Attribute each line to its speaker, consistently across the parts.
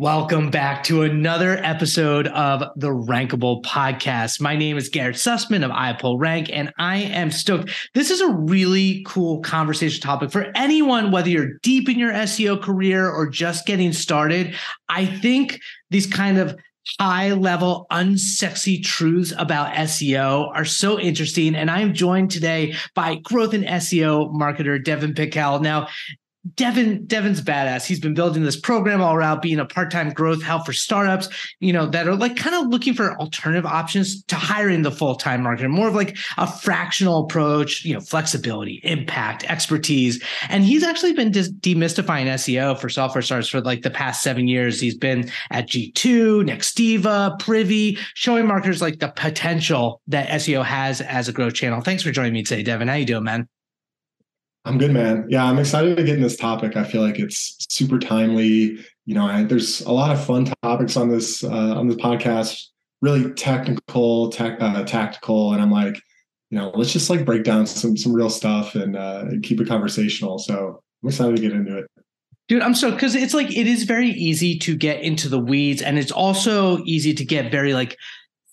Speaker 1: Welcome back to another episode of the Rankable Podcast. My name is Garrett Sussman of iPullRank, and I am stoked. This is a really cool conversation topic for anyone, whether you're deep in your SEO career or just getting started. I think these kind of high level, unsexy truths about SEO are so interesting. And I am joined today by growth and SEO marketer Devin Pickell. Now, Devin, Devin's badass. He's been building this program all around, being a part-time growth help for startups, you know, that are like kind of looking for alternative options to hiring the full-time marketer, more of like a fractional approach, you know, flexibility, impact, expertise. And he's actually been dis- demystifying SEO for software startups for like the past seven years. He's been at G2, Nextiva, Privy, showing marketers like the potential that SEO has as a growth channel. Thanks for joining me today, Devin. How you doing, man?
Speaker 2: I'm good, man. Yeah, I'm excited to get in this topic. I feel like it's super timely. You know, I, there's a lot of fun topics on this uh, on this podcast. Really technical, tech, uh, tactical, and I'm like, you know, let's just like break down some some real stuff and, uh, and keep it conversational. So I'm excited to get into it.
Speaker 1: Dude, I'm so because it's like it is very easy to get into the weeds, and it's also easy to get very like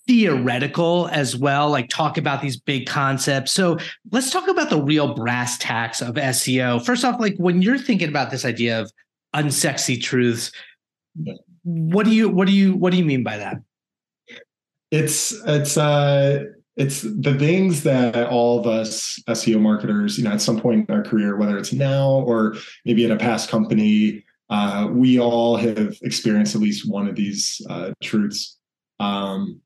Speaker 1: theoretical as well, like talk about these big concepts. So let's talk about the real brass tacks of SEO. First off, like when you're thinking about this idea of unsexy truths, what do you what do you what do you mean by that?
Speaker 2: It's it's uh it's the things that all of us SEO marketers, you know, at some point in our career, whether it's now or maybe at a past company, uh, we all have experienced at least one of these uh, truths. Um,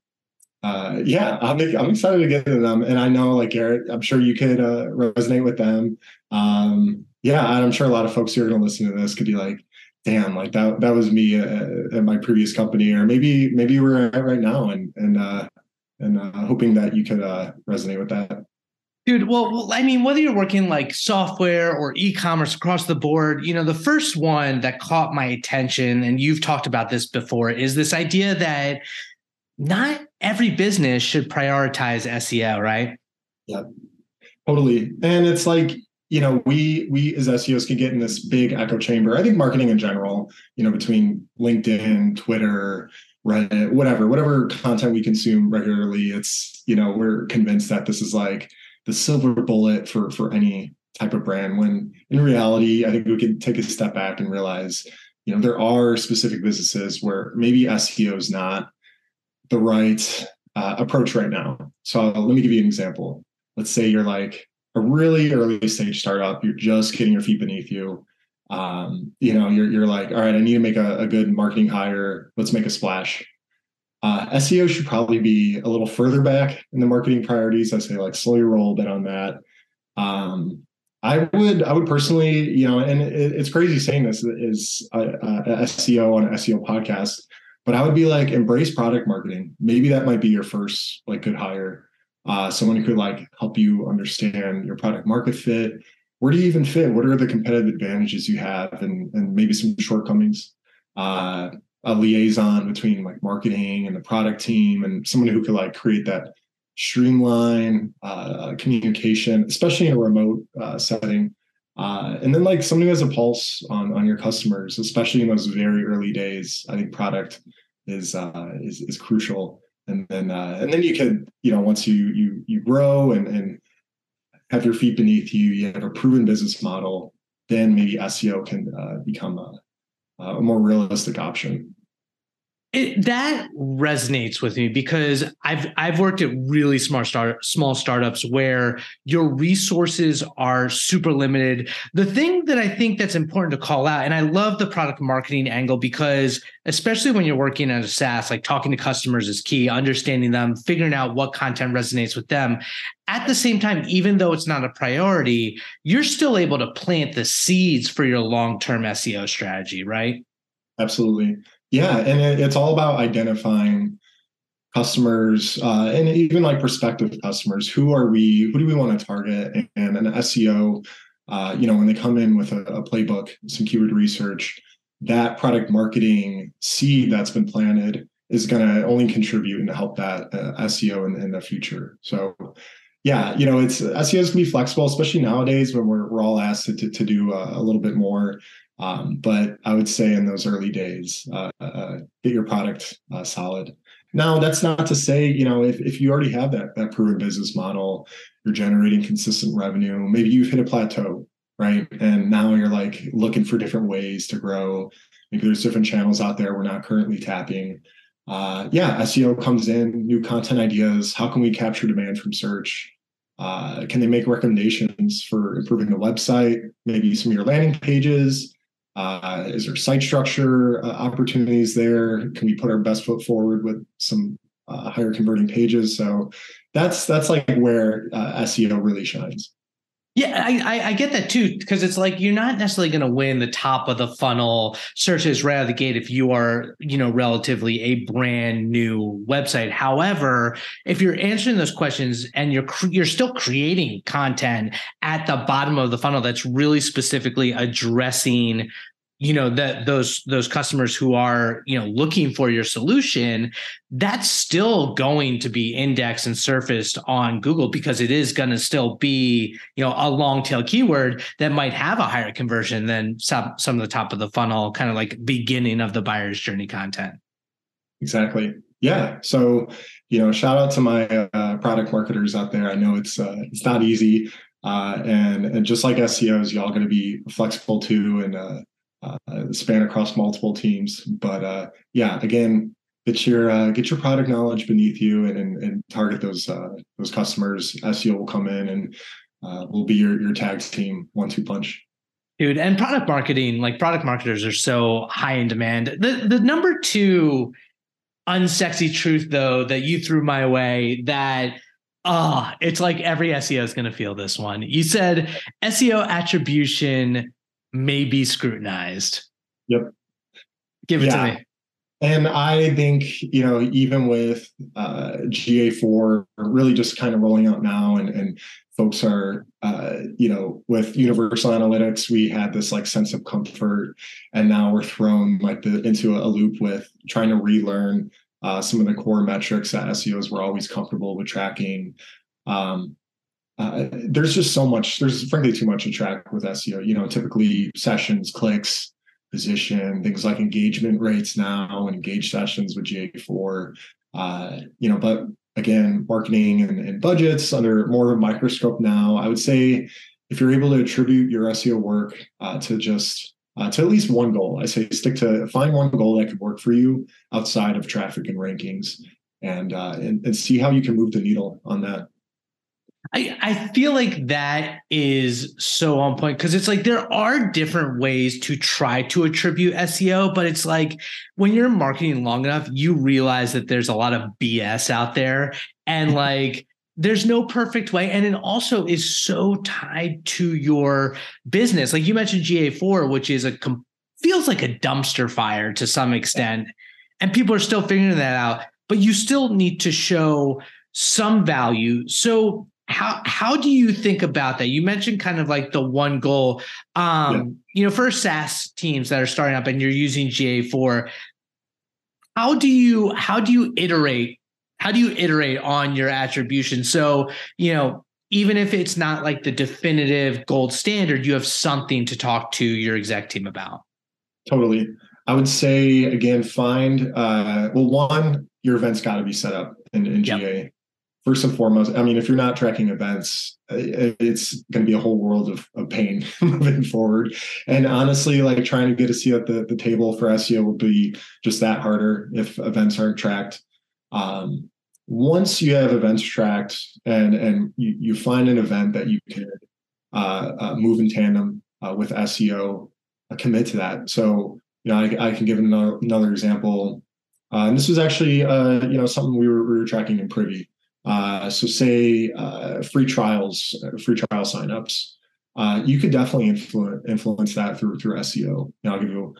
Speaker 2: uh, yeah, I'm I'm excited to get to them, and I know like Garrett, I'm sure you could uh, resonate with them. Um, yeah, and I'm sure a lot of folks who are going to listen to this could be like, "Damn, like that that was me uh, at my previous company," or maybe maybe we're at right now, and and uh, and uh, hoping that you could uh, resonate with that.
Speaker 1: Dude, well, well, I mean, whether you're working like software or e-commerce across the board, you know, the first one that caught my attention, and you've talked about this before, is this idea that not every business should prioritize SEO, right?
Speaker 2: Yeah, totally. And it's like, you know, we we as SEOs can get in this big echo chamber. I think marketing in general, you know, between LinkedIn, Twitter, Reddit, whatever, whatever content we consume regularly, it's, you know, we're convinced that this is like the silver bullet for for any type of brand when in reality, I think we can take a step back and realize, you know, there are specific businesses where maybe SEO is not the right uh, approach right now. So let me give you an example. Let's say you're like a really early stage startup. You're just getting your feet beneath you. Um, you know, you're you're like, all right, I need to make a, a good marketing hire. Let's make a splash. Uh, SEO should probably be a little further back in the marketing priorities. I say like slow your roll a bit on that. Um, I would I would personally, you know, and it, it's crazy saying this is a, a SEO on an SEO podcast but I would be like embrace product marketing. Maybe that might be your first like good hire. Uh, someone who could like help you understand your product market fit. Where do you even fit? What are the competitive advantages you have, and and maybe some shortcomings? Uh, a liaison between like marketing and the product team, and someone who could like create that streamline uh, communication, especially in a remote uh, setting. Uh, and then like somebody who has a pulse on on your customers, especially in those very early days. I think product is uh, is is crucial. And then uh, and then you can you know once you you you grow and and have your feet beneath you, you have a proven business model. Then maybe SEO can uh, become a, a more realistic option.
Speaker 1: It, that resonates with me because I've I've worked at really smart start small startups where your resources are super limited. The thing that I think that's important to call out, and I love the product marketing angle because especially when you're working at a SaaS, like talking to customers is key, understanding them, figuring out what content resonates with them. At the same time, even though it's not a priority, you're still able to plant the seeds for your long-term SEO strategy, right?
Speaker 2: Absolutely. Yeah, and it, it's all about identifying customers uh, and even like prospective customers. Who are we? Who do we want to target? And an SEO, uh, you know, when they come in with a, a playbook, some keyword research, that product marketing seed that's been planted is going to only contribute and help that uh, SEO in, in the future. So yeah, you know, it's SEOs can be flexible, especially nowadays when we're, we're all asked to, to, do a, a, little bit more Um, but I would say in those early days, uh, uh, get your product uh, solid. Now, that's not to say, you know, if, if you already have that, that proven business model, you're generating consistent revenue, maybe you've hit a plateau, right? And now you're like looking for different ways to grow. Maybe there's different channels out there we're not currently tapping. Uh, yeah, SEO comes in, new content ideas. How can we capture demand from search? Uh, can they make recommendations for improving the website? Maybe some of your landing pages. Uh, is there site structure uh, opportunities there? Can we put our best foot forward with some uh, higher converting pages? So that's that's like where uh, SEO really shines.
Speaker 1: Yeah, I, I get that too because it's like you're not necessarily going to win the top of the funnel searches right out of the gate if you are you know relatively a brand new website. However, if you're answering those questions and you're you're still creating content at the bottom of the funnel that's really specifically addressing you know that those those customers who are you know looking for your solution that's still going to be indexed and surfaced on google because it is going to still be you know a long tail keyword that might have a higher conversion than some some of the top of the funnel kind of like beginning of the buyer's journey content.
Speaker 2: Exactly. Yeah. So you know shout out to my uh, product marketers out there. I know it's uh, it's not easy uh, and, and just like SEOs, y'all going to be flexible too, and uh, uh, span across multiple teams. But uh, yeah, again, get your uh, get your product knowledge beneath you and and, and target those uh, those customers. SEO will come in and uh, will be your your tag team one two punch.
Speaker 1: Dude, and product marketing, like product marketers are so high in demand. The the number two unsexy truth though that you threw my way that ah, oh, it's like every SEO is going to feel this one. You said SEO attribution may be scrutinized.
Speaker 2: Yep.
Speaker 1: Give it yeah. to me.
Speaker 2: And I think, you know, even with uh, GA4 really just kind of rolling out now and, and folks are, uh, you know, with universal analytics, we had this like sense of comfort. And now we're thrown like the, into a loop with trying to relearn uh, some of the core metrics that SEOs were always comfortable with tracking. Um, uh, there's just so much there's frankly too much to track with seo you know typically sessions clicks position things like engagement rates now and engaged sessions with ga4 uh, you know but again marketing and, and, budgets under more of a microscope now. I would say if you're able to attribute your seo work uh, to just uh, to at least one goal i say stick to find one goal that could work for you outside of traffic and rankings and, uh, and, and see how you can move the needle on that
Speaker 1: I, I feel like that is so on point because it's like there are different ways to try to attribute SEO, but it's like when you're marketing long enough, you realize that there's a lot of BS out there and mm-hmm. like there's no perfect way. And it also is so tied to your business. Like you mentioned GA4, which is a feels like a dumpster fire to some extent. And people are still figuring that out, but you still need to show some value. So how how do you think about that? You mentioned kind of like the one goal. Um yeah. you know for SaaS teams that are starting up and you're using GA4 how do you how do you iterate how do you iterate on your attribution? So you know even if it's not like the definitive gold standard you have something to talk to your exec team about.
Speaker 2: Totally. I would say again find uh well one your event's got to be set up in, in yep. ga first and foremost, I mean, if you're not tracking events, it's going to be a whole world of, of pain moving forward. And honestly, like trying to get a seat at the, the table for SEO will be just that harder if events aren't tracked. Um, once you have events tracked and and you, you find an event that you can uh, uh, move in tandem uh, with SEO, uh, commit to that. So you know, I, I can give another, another example. Uh, and this was actually, uh, you know, something we were, we were tracking in Privy. Uh, so say uh, free trials, uh, free trial signups. Uh, you could definitely influence influence that through through SEO. I'll give you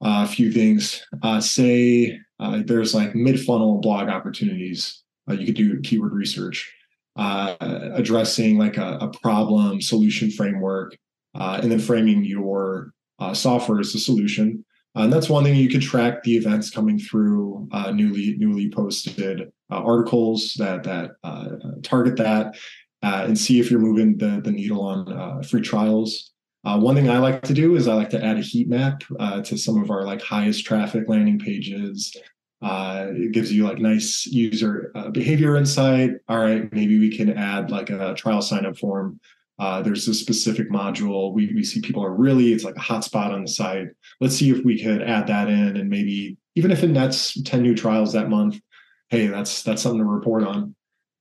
Speaker 2: uh, a few things. Uh, say there's like mid funnel blog opportunities. you could do keyword research, addressing like a, a, problem solution framework, and then framing your software as a solution. Uh, and that's one thing you could track the events coming through uh, newly newly posted uh, articles that that uh, target that uh, and see if you're moving the the needle on uh, free trials. One thing I like to do is I like to add a heat map to some of our like highest traffic landing pages. It gives you like nice user behavior insight. All right, maybe we can add like a trial sign up form. Uh, there's a specific module we, we see people are really it's like a hotspot on the site. Let's see if we could add that in and maybe even if it nets 10 new trials that month, hey, that's that's something to report on.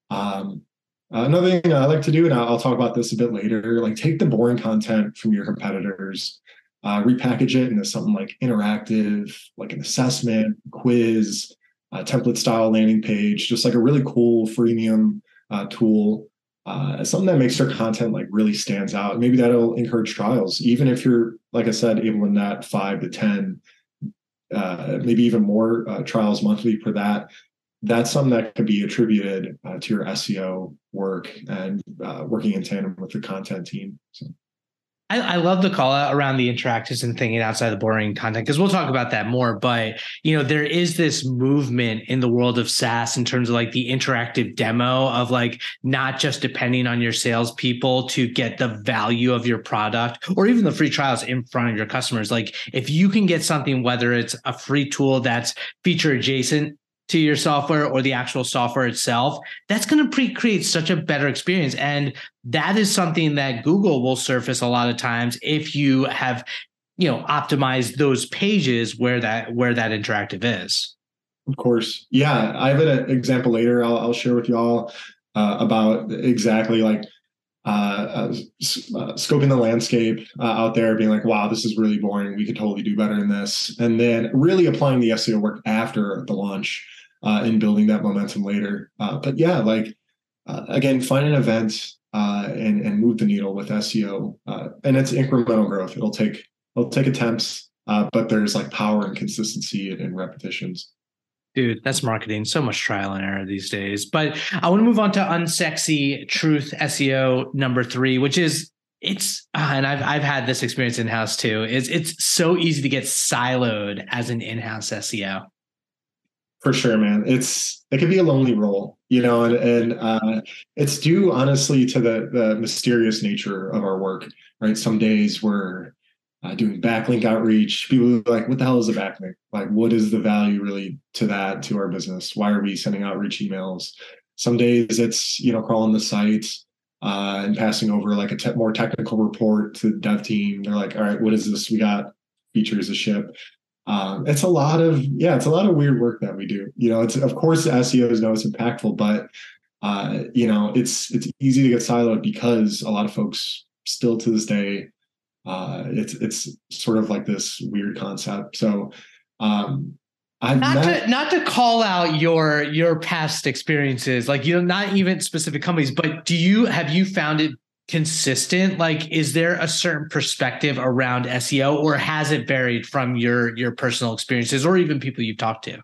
Speaker 2: Um, another thing I like to do, and I'll talk about this a bit later, like take the boring content from your competitors, uh, repackage it into something like interactive, like an assessment, quiz, template style landing page, just like a really cool freemium uh, tool. Uh, something that makes your content like really stands out. Maybe that'll encourage trials, even if you're, like I said, able to net five to 10, uh, maybe even more uh, trials monthly for that that's something that could be attributed uh, to your SEO work and uh, working in tandem with the content team. So.
Speaker 1: I, I, love the call out around the interactives and thinking outside the boring content because we'll talk about that more. But you know, there is this movement in the world of SaaS in terms of like the interactive demo of like not just depending on your salespeople to get the value of your product or even the free trials in front of your customers. Like if you can get something, whether it's a free tool that's feature adjacent to your software or the actual software itself, that's going to pre- create such a better experience. And that is something that Google will surface a lot of times if you have, you know, optimized those pages where that where that interactive is.
Speaker 2: Of course, yeah. I have an example later. I'll, I'll share with y'all uh, about exactly like uh, uh, uh, scoping the landscape uh, out there, being like, wow, this is really boring. We could totally do better in this. And then really applying the SEO work after the launch uh, and building that momentum later. Uh, but yeah, like uh, again, find an event uh, and and move the needle with SEO, uh, and it's incremental growth. It'll take it'll take attempts, uh, but there's like power and consistency and, and repetitions.
Speaker 1: Dude, that's marketing. So much trial and error these days. But I want to move on to unsexy truth SEO number three, which is it's uh, and I've I've had this experience in house too. Is it's so easy to get siloed as an in house SEO.
Speaker 2: For sure, man. It's it can be a lonely role, you know, and and uh, it's due honestly to the the mysterious nature of our work, right? Some days we're uh, doing backlink outreach. People are like, "What the hell is a backlink? Like, what is the value really to that to our business? Why are we sending outreach emails?" Some days it's you know crawling the site uh, and passing over like a te- more technical report to the dev team. They're like, "All right, what is this? We got features to ship." Um, it's a lot of yeah it's a lot of weird work that we do. You know it's of course seos know it's impactful but uh, you know it's it's easy to get siloed because a lot of folks still to this day uh, it's it's sort of like this weird concept. So um,
Speaker 1: I've not met- to not to call out your your past experiences, like you know, not even specific companies, but do you have you found it consistent? Like is there a certain perspective around seo or has it varied from your your personal experiences or even people you've talked to?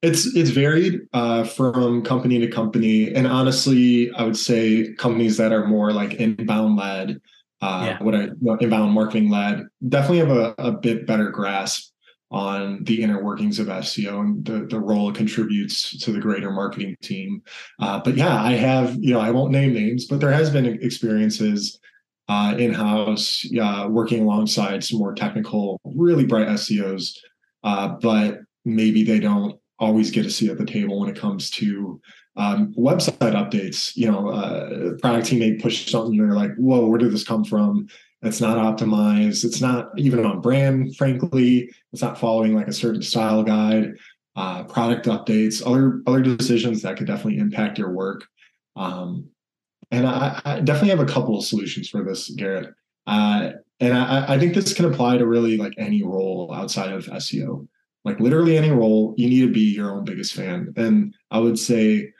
Speaker 2: It's it's varied uh, from company to company. And honestly i would say companies that are more like inbound led uh, yeah. what I inbound marketing led definitely have a, a bit better grasp on the inner workings of SEO and the, the role it contributes to the greater marketing team. Uh, but yeah, I have, you know, I won't name names, but there has been experiences uh, in-house uh, working alongside some more technical, really bright SEOs, uh, but maybe they don't always get a seat at the table when it comes to um, website updates. You know, uh, product team may push something, and they're like, "Whoa, where did this come from?" It's not optimized. It's not even on brand, frankly. It's not following like a certain style guide, uh, product updates, other other decisions that could definitely impact your work. Um, and I, I, definitely have a couple of solutions for this, Garrett. Uh, and I, I think this can apply to really like any role outside of SEO. Like literally any role, you need to be your own biggest fan. And I would say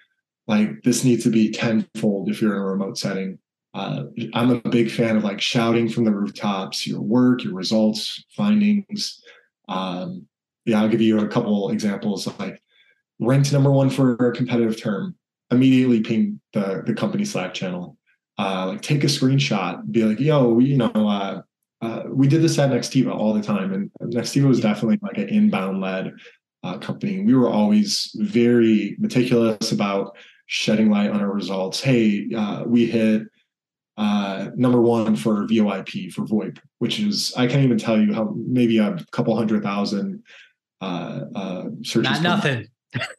Speaker 2: like this needs to be tenfold if you're in a remote setting. Uh, I'm a big fan of like shouting from the rooftops your work, your results, findings. Um, yeah, I'll give you a couple examples. Like ranked number one for a competitive term, immediately ping the the company Slack channel. Uh, like take a screenshot, be like, "Yo, you know, uh, uh, we did this at Nextiva all the time, and Nextiva was definitely like an inbound led uh, company. We were always very meticulous about shedding light on our results. Hey, uh, we hit uh, number one for VoIP for VoIP, which is I can't even tell you how maybe a couple hundred thousand uh, uh, searches.
Speaker 1: Not nothing.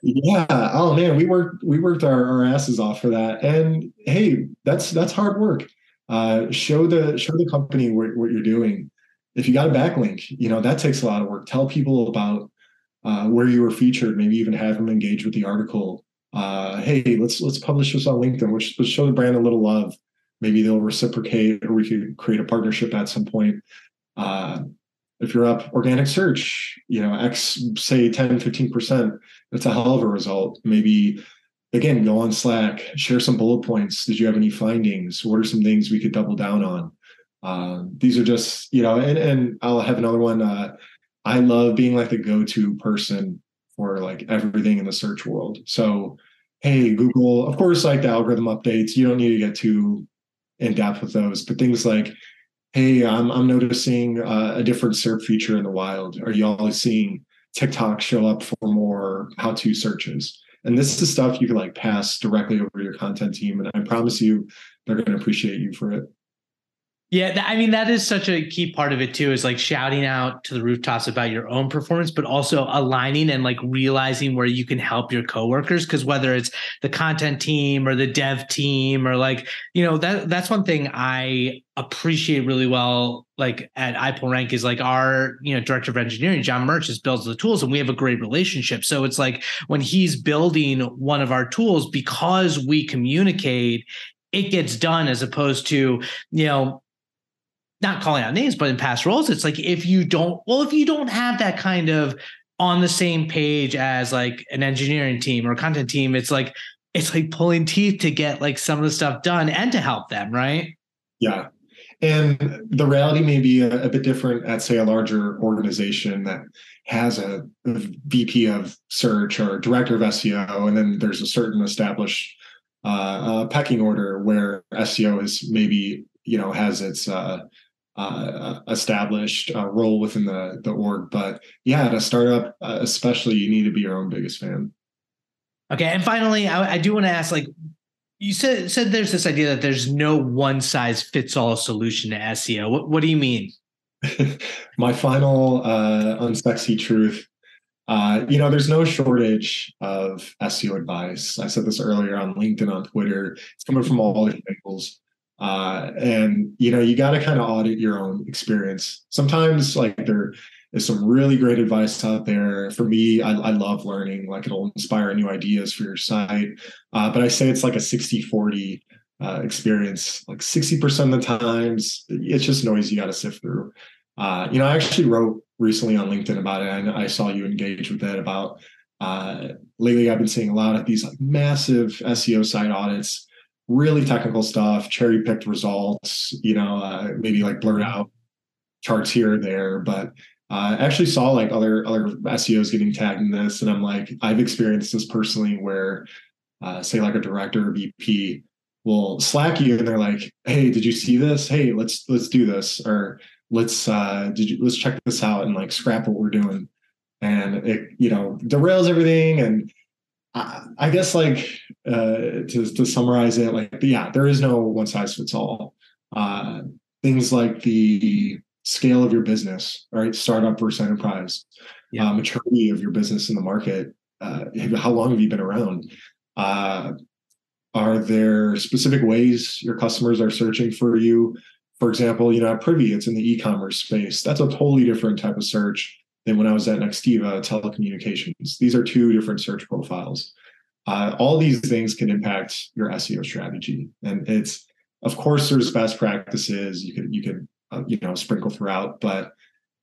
Speaker 2: yeah. Oh man, we worked we worked our, our asses off for that, and hey, that's that's hard work. Uh, show the show the company what, what you're doing. If you got a backlink, you know that takes a lot of work. Tell people about uh, where you were featured. Maybe even have them engage with the article. Uh, hey, let's let's publish this on LinkedIn. Let's, let's show the brand a little love. Maybe they'll reciprocate, or we could create a partnership at some point. Uh, if you're up organic search, you know, X say 10, 15%, that's a hell of a result. Maybe again, go on Slack, share some bullet points. Did you have any findings? What are some things we could double down on? Uh, these are just, you know, and, and I'll have another one. Uh, I love being like the go-to person for like everything in the search world. So, hey, Google, of course, like the algorithm updates, you don't need to get too in depth with those, but things like hey, I'm I'm noticing uh, a different SERP feature in the wild. Are y'all seeing TikTok show up for more how-to searches? And this is stuff you can like pass directly over your content team, and I promise you, they're going to appreciate you for it.
Speaker 1: Yeah, I mean that is such a key part of it too. Is like shouting out to the rooftops about your own performance, but also aligning and like realizing where you can help your coworkers. Because whether it's the content team or the dev team or like you know that that's one thing I appreciate really well. Like at iPullRank is like our you know director of engineering John Merchants builds the tools, and we have a great relationship. So it's like when he's building one of our tools because we communicate it gets done as opposed to you know not calling out names, but in past roles, it's like if you don't, well, if you don't have that kind of on the same page as like an engineering team or content team, it's like it's like pulling teeth to get like some of the stuff done and to help them, right?
Speaker 2: Yeah. And the reality may be a, a bit different at, say, a larger organization that has a, a VP of search or director of SEO, and then there's a certain established uh, uh, pecking order where SEO is maybe you know has its uh, uh, established uh, role within the the org. But yeah, at a startup, uh, especially, you need to be your own biggest fan.
Speaker 1: Okay, and finally, I, I do want to ask, like, you said said there's this idea that there's no one size fits all solution to SEO. What what do you mean?
Speaker 2: My final uh, unsexy truth. Uh, you know, there's no shortage of SEO advice. I said this earlier on LinkedIn, on Twitter. It's coming from all different angles. Uh, and you know, you got to kind of audit your own experience. Sometimes, like there is some really great advice out there. For me, I, I love learning. Like it'll inspire new ideas for your site. Uh, but I say it's like a 60 40 uh, experience. Like 60% of the times, it's just noise you got to sift through. Uh, you know, I actually wrote recently on LinkedIn about it, and I saw you engage with it about uh, lately. I've been seeing a lot of these like massive SEO site audits really technical stuff, cherry picked results, you know, uh, maybe like blurred out charts here or there. But uh, I actually saw like other other SEOs getting tagged in this, and I'm like, I've experienced this personally, where uh, say like a director or VP will slack you, and they're like, "Hey, did you see this? Hey, let's let's do this, or let's uh, did you let's check this out and like scrap what we're doing." And it you know derails everything, and I, guess like uh, to to summarize it, like yeah, there is no one size fits all. Uh, things like the scale of your business, right? Startup versus enterprise, yeah. uh, maturity of your business in the market. Uh, how long have you been around? Uh, are there specific ways your customers are searching for you? For example, you know, at Privy, it's in the e-commerce space. That's a totally different type of search than when I was at Nextiva telecommunications. These are two different search profiles. Uh, all these things can impact your SEO strategy, and it's of course there's best practices you could you could uh, you know sprinkle throughout, but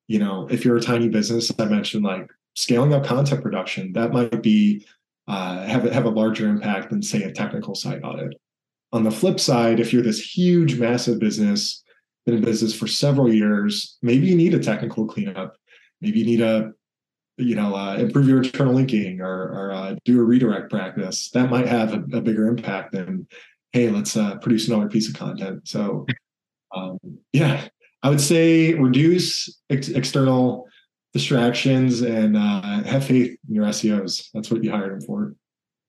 Speaker 2: you know if you're a tiny business, I mentioned like scaling up content production that might be uh, have have a larger impact than say a technical site audit. On the flip side, if you're this huge, massive business, been in business for several years, maybe you need a technical cleanup maybe you need to you know uh, improve your internal linking or, or uh, do a redirect practice. That might have a, a bigger impact than hey let's uh, produce another piece of content. So um, yeah i would say reduce ex- external distractions and uh, have faith in your seos that's what you hired them for.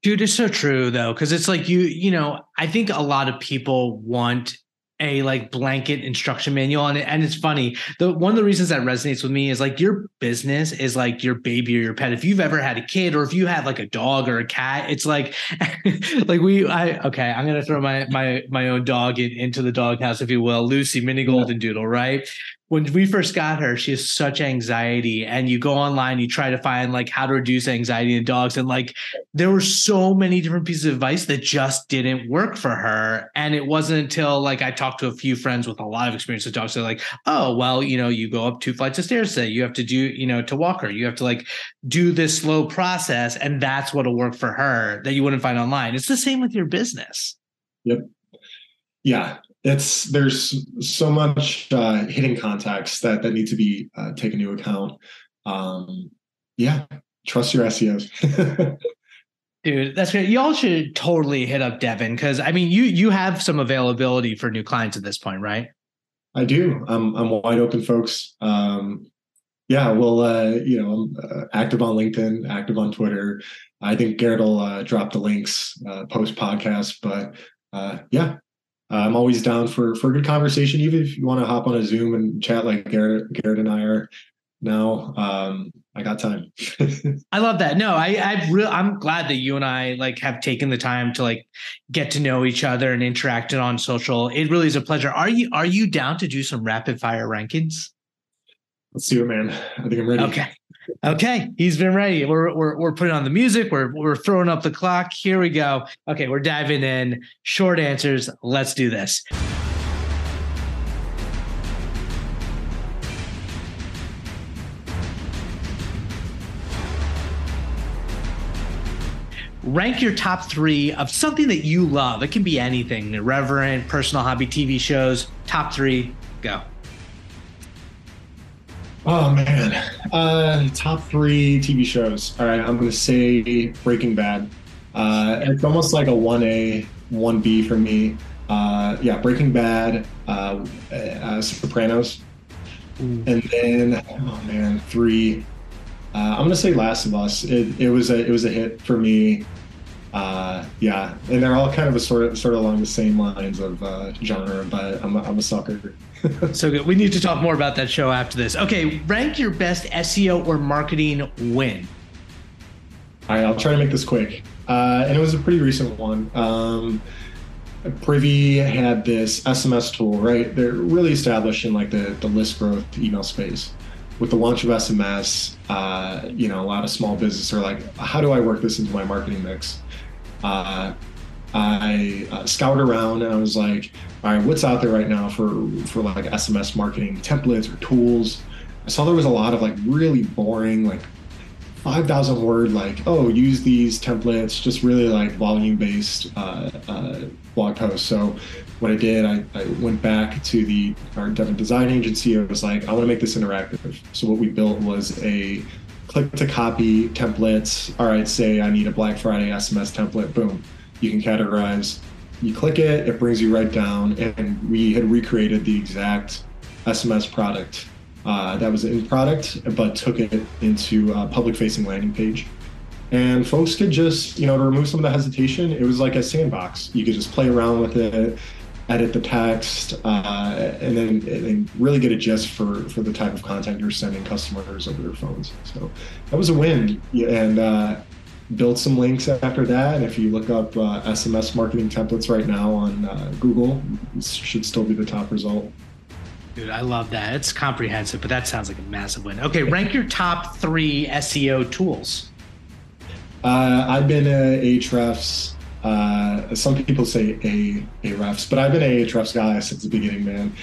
Speaker 1: Dude it's so true though because it's like you you know i think a lot of people want a like blanket instruction manual and, and it's funny the one of the reasons that resonates with me is like your business is like your baby or your pet. If you've ever had a kid or if you have like a dog or a cat it's like like we i okay i'm gonna throw my my my own dog in, into the doghouse if you will. Lucy mini golden doodle right when we first got her, she has such anxiety. And you go online, you try to find like how to reduce anxiety in dogs. And like there were so many different pieces of advice that just didn't work for her. And it wasn't until like I talked to a few friends with a lot of experience with dogs. They're like, oh, well, you know, you go up two flights of stairs today. You have to do, you know, to walk her. You have to like do this slow process. And that's what'll work for her that you wouldn't find online. It's the same with your business.
Speaker 2: Yep. Yeah it's there's so much uh, hidden context that that need to be uh, taken into account. Um, yeah, trust your SEOs.
Speaker 1: Dude, that's great. Y'all should totally hit up Devin because I mean, you you have some availability for new clients at this point, right?
Speaker 2: I do. I'm I'm wide open, folks. Um, yeah, well, uh, you know, I'm uh, active on LinkedIn, active on Twitter. I think Garrett will uh, drop the links uh, post podcast, but uh, yeah, I'm always down for for a good conversation, even if you want to hop on a Zoom and chat like Garrett, Garrett and I are now. Um, I got time.
Speaker 1: I love that. No, I I real I'm glad that you and I like have taken the time to like get to know each other and interacted on social. It really is a pleasure. Are you are you down to do some rapid fire rankings?
Speaker 2: Let's do it, man. I think I'm ready.
Speaker 1: Okay. Okay, he's been ready. We're, we're we're putting on the music. We're we're throwing up the clock. Here we go. Okay, we're diving in. Short answers. Let's do this. rank your top three of something that you love. It can be anything irreverent, personal hobby, TV shows. Top three, go.
Speaker 2: Oh man, uh, top three TV shows. All right, I'm gonna say Breaking Bad. Uh, it's almost like a one A, one B for me. Uh, yeah, Breaking Bad, uh, uh, Sopranos, mm. and then oh man, three. Uh, I'm gonna say Last of Us. It, it was a it was a hit for me. Uh, yeah, and they're all kind of a sort of sort of along the same lines of uh, genre, but I'm a, I'm a sucker
Speaker 1: so good. We need to talk more about that show after this. Okay, rank your best SEO or marketing win.
Speaker 2: All right, I'll try to make this quick. Uh, and it was a pretty recent one. Um, Privy had this SMS tool, right? They're really established in like the, the list growth email space. With the launch of SMS, uh, you know, a lot of small businesses are like, how do I work this into my marketing mix? Uh, I uh, scoured around and I was like, all right, what's out there right now for for like SMS marketing templates or tools? I saw there was a lot of like really boring, like 5,000 word, like, oh, use these templates, just really like volume based uh, uh, blog posts. So what I did, I, I went back to the our Devin design agency. I was like, I want to make this interactive. So what we built was a click to copy templates. All right, say I need a Black Friday SMS template. Boom you can categorize. You click it, it brings you right down, and we had recreated the exact SMS product uh, that was in product, but took it into a public-facing landing page. And folks could just, you know, to remove some of the hesitation, it was like a sandbox. You could just play around with it, edit the text, uh, and, then, and then really get a gist for for the type of content you're sending customers over their phones. So that was a win, and uh, build some links after that. And if you look up uh, SMS marketing templates right now on uh, Google, should still be the top result.
Speaker 1: Dude, I love that. It's comprehensive, but that sounds like a massive win. Okay, rank your top three SEO tools.
Speaker 2: Uh, I've been a Ahrefs. Uh, some people say a Ahrefs, but I've been a Ahrefs guy since the beginning, man.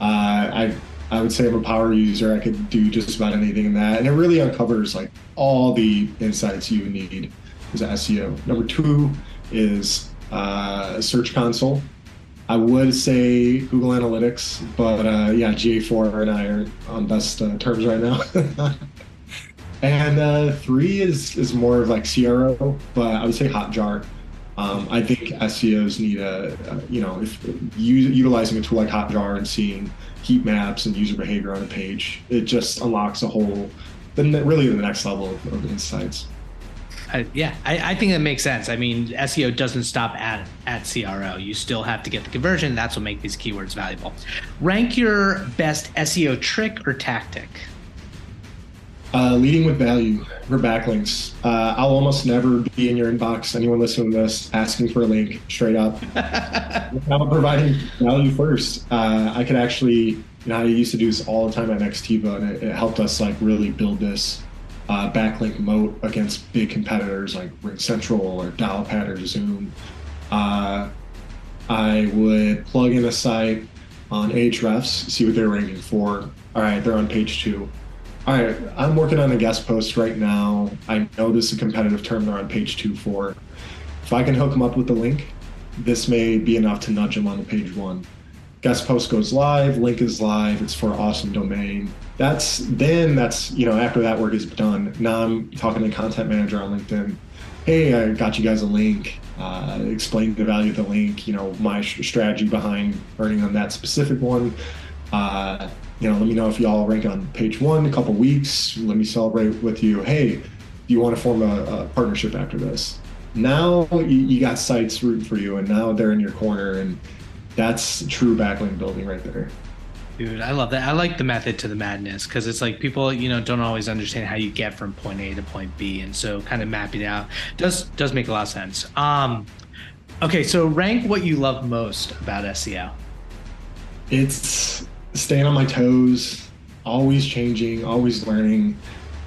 Speaker 2: Uh, I I would say I'm a power user. I could do just about anything in that, and it really uncovers like all the insights you need as SEO. Number two is uh, Search Console. I would say Google Analytics, but uh, yeah, GA4 and I are on best uh, terms right now. and uh, three is is more of like CRO, but I would say Hotjar. Um, I think SEOs need a, a you know, if utilizing a tool like Hotjar and seeing heat maps and user behavior on a page. It just unlocks a whole, then really the next level of, of insights.
Speaker 1: I, yeah, I, I, think that makes sense. I mean, SEO doesn't stop at at CRO. You still have to get the conversion. That's what makes these keywords valuable. Rank your best SEO trick or tactic.
Speaker 2: Uh, leading with value for backlinks. Uh, I'll almost never be in your inbox, anyone listening to this, asking for a link straight up. without providing value first. Uh, I could actually, you know, I used to do this all the time at Nextiva, and it, it helped us like really build this uh, backlink moat against big competitors like RingCentral or Dialpad or Zoom. Uh, I would plug in a site on Ahrefs, see what they're ranking for. All right, they're on page two. All right, I'm working on a guest post right now. I know this is a competitive term they're on page two for. If I can hook them up with the link, this may be enough to nudge them on to page one. Guest post goes live, link is live, it's for awesome domain. That's then that's you know after that work is done. Now I'm talking to the content manager on LinkedIn. Hey, I got you guys a link. Uh, explain the value of the link. You know my strategy behind earning on that specific one. Uh, you know, let me know if y'all rank on page one a couple weeks. Let me celebrate with you. Hey, do you want to form a, a partnership after this? Now you, you, got sites rooting for you, and now they're in your corner, and that's true backlink building right there.
Speaker 1: Dude, I love that. I like the method to the madness because it's like people, you know, don't always understand how you get from point A to point B, and so kind of mapping it out does does make a lot of sense. Um, okay, so rank what you love most about SEO.
Speaker 2: It's staying on my toes, always changing, always learning.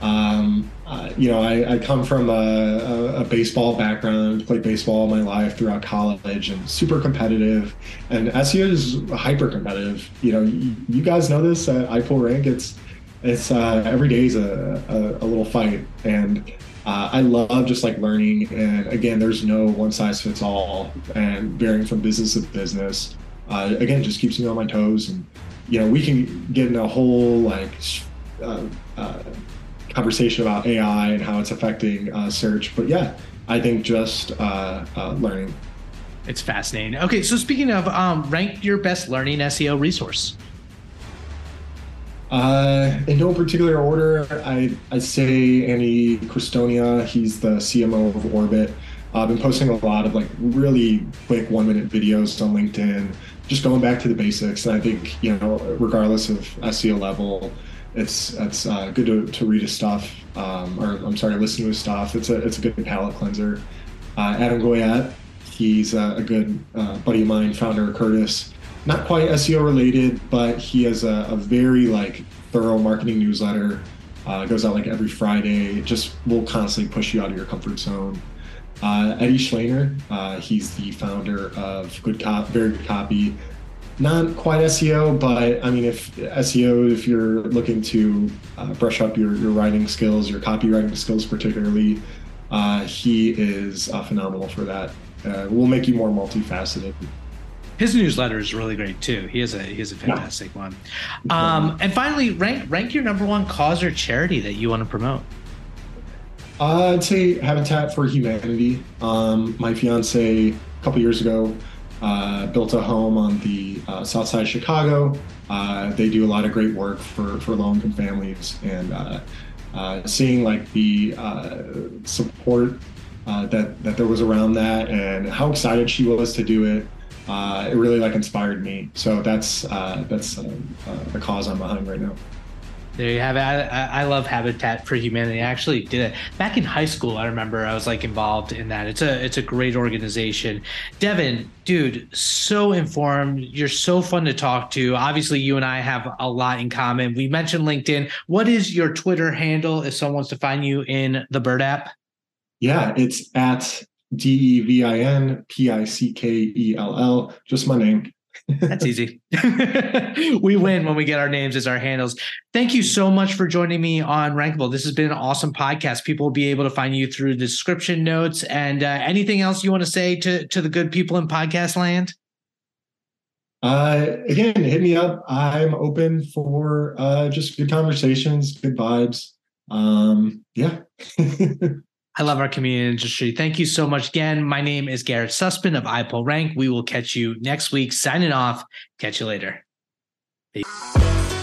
Speaker 2: Um, uh, you know, I, I come from a, a, a, baseball background, played baseball all my life throughout college and super competitive. And SEO is hyper competitive. You know, you, you guys know this at iPullRank. It's, it's uh, every day is a, a, a little fight. And uh, I love just like learning. And again, there's no one size fits all and varying from business to business. Uh, again, just keeps me on my toes and you know, we can get in a whole like uh, uh, conversation about AI and how it's affecting uh, search. But yeah, I think just uh, uh, learning.
Speaker 1: It's fascinating. Okay, so speaking of, um, rank your best learning SEO resource.
Speaker 2: Uh, in no particular order, I I say Andy Crestodina. He's the CMO of Orbit. I've been posting a lot of like really quick one minute videos on LinkedIn just going back to the basics. And I think, you know, regardless of SEO level, it's it's uh, good to, to read his stuff, um, or I'm sorry, listen to his stuff. It's a it's a good palate cleanser. Uh, Adam Goyette, he's a, a good uh, buddy of mine, founder of Curtis. Not quite SEO related, but he has a, a very like thorough marketing newsletter. Uh, goes out like every Friday. It Just will constantly push you out of your comfort zone. Uh, Eddie Shleyner, uh, he's the founder of Good Cop, Very Good Copy. Not quite SEO, but I mean, if SEO, if you're looking to uh, brush up your, your writing skills, your copywriting skills, particularly, uh, he is uh, phenomenal for that. Uh, will make you more multifaceted.
Speaker 1: His newsletter is really great too. He has a he has a fantastic yeah. one. Um, and finally, rank rank your number one cause or charity that you want to promote.
Speaker 2: Uh, I'd say Habitat for Humanity. Um, my fiance, a couple years ago, uh, built a home on the uh, south side of Chicago. Uh, they do a lot of great work for, for low income families, and uh, uh, seeing like the support that that there was around that, and how excited she was to do it, it really like inspired me. So that's that's the cause I'm behind right now.
Speaker 1: There you have it. I, I, love Habitat for Humanity. I actually did it back in high school. I remember I was like involved in that. It's a it's a great organization. Devin, dude, so informed. You're so fun to talk to. Obviously, you and I have a lot in common. We mentioned LinkedIn. What is your Twitter handle if someone wants to find you in the Bird app?
Speaker 2: Yeah, it's at D E V I N P I C K E L L. Just my name.
Speaker 1: That's easy. we win when we get our names as our handles. Thank you so much for joining me on Rankable. This has been an awesome podcast. People will be able to find you through the description notes. And uh, anything else you want to say to to the good people in podcast land?
Speaker 2: Uh, again, hit me up. I'm open for uh, just good conversations, good vibes. Um, yeah.
Speaker 1: I love our community industry. Thank you so much again. My name is Garrett Sussman of iPullRank. We will catch you next week. Signing off. Catch you later. Peace.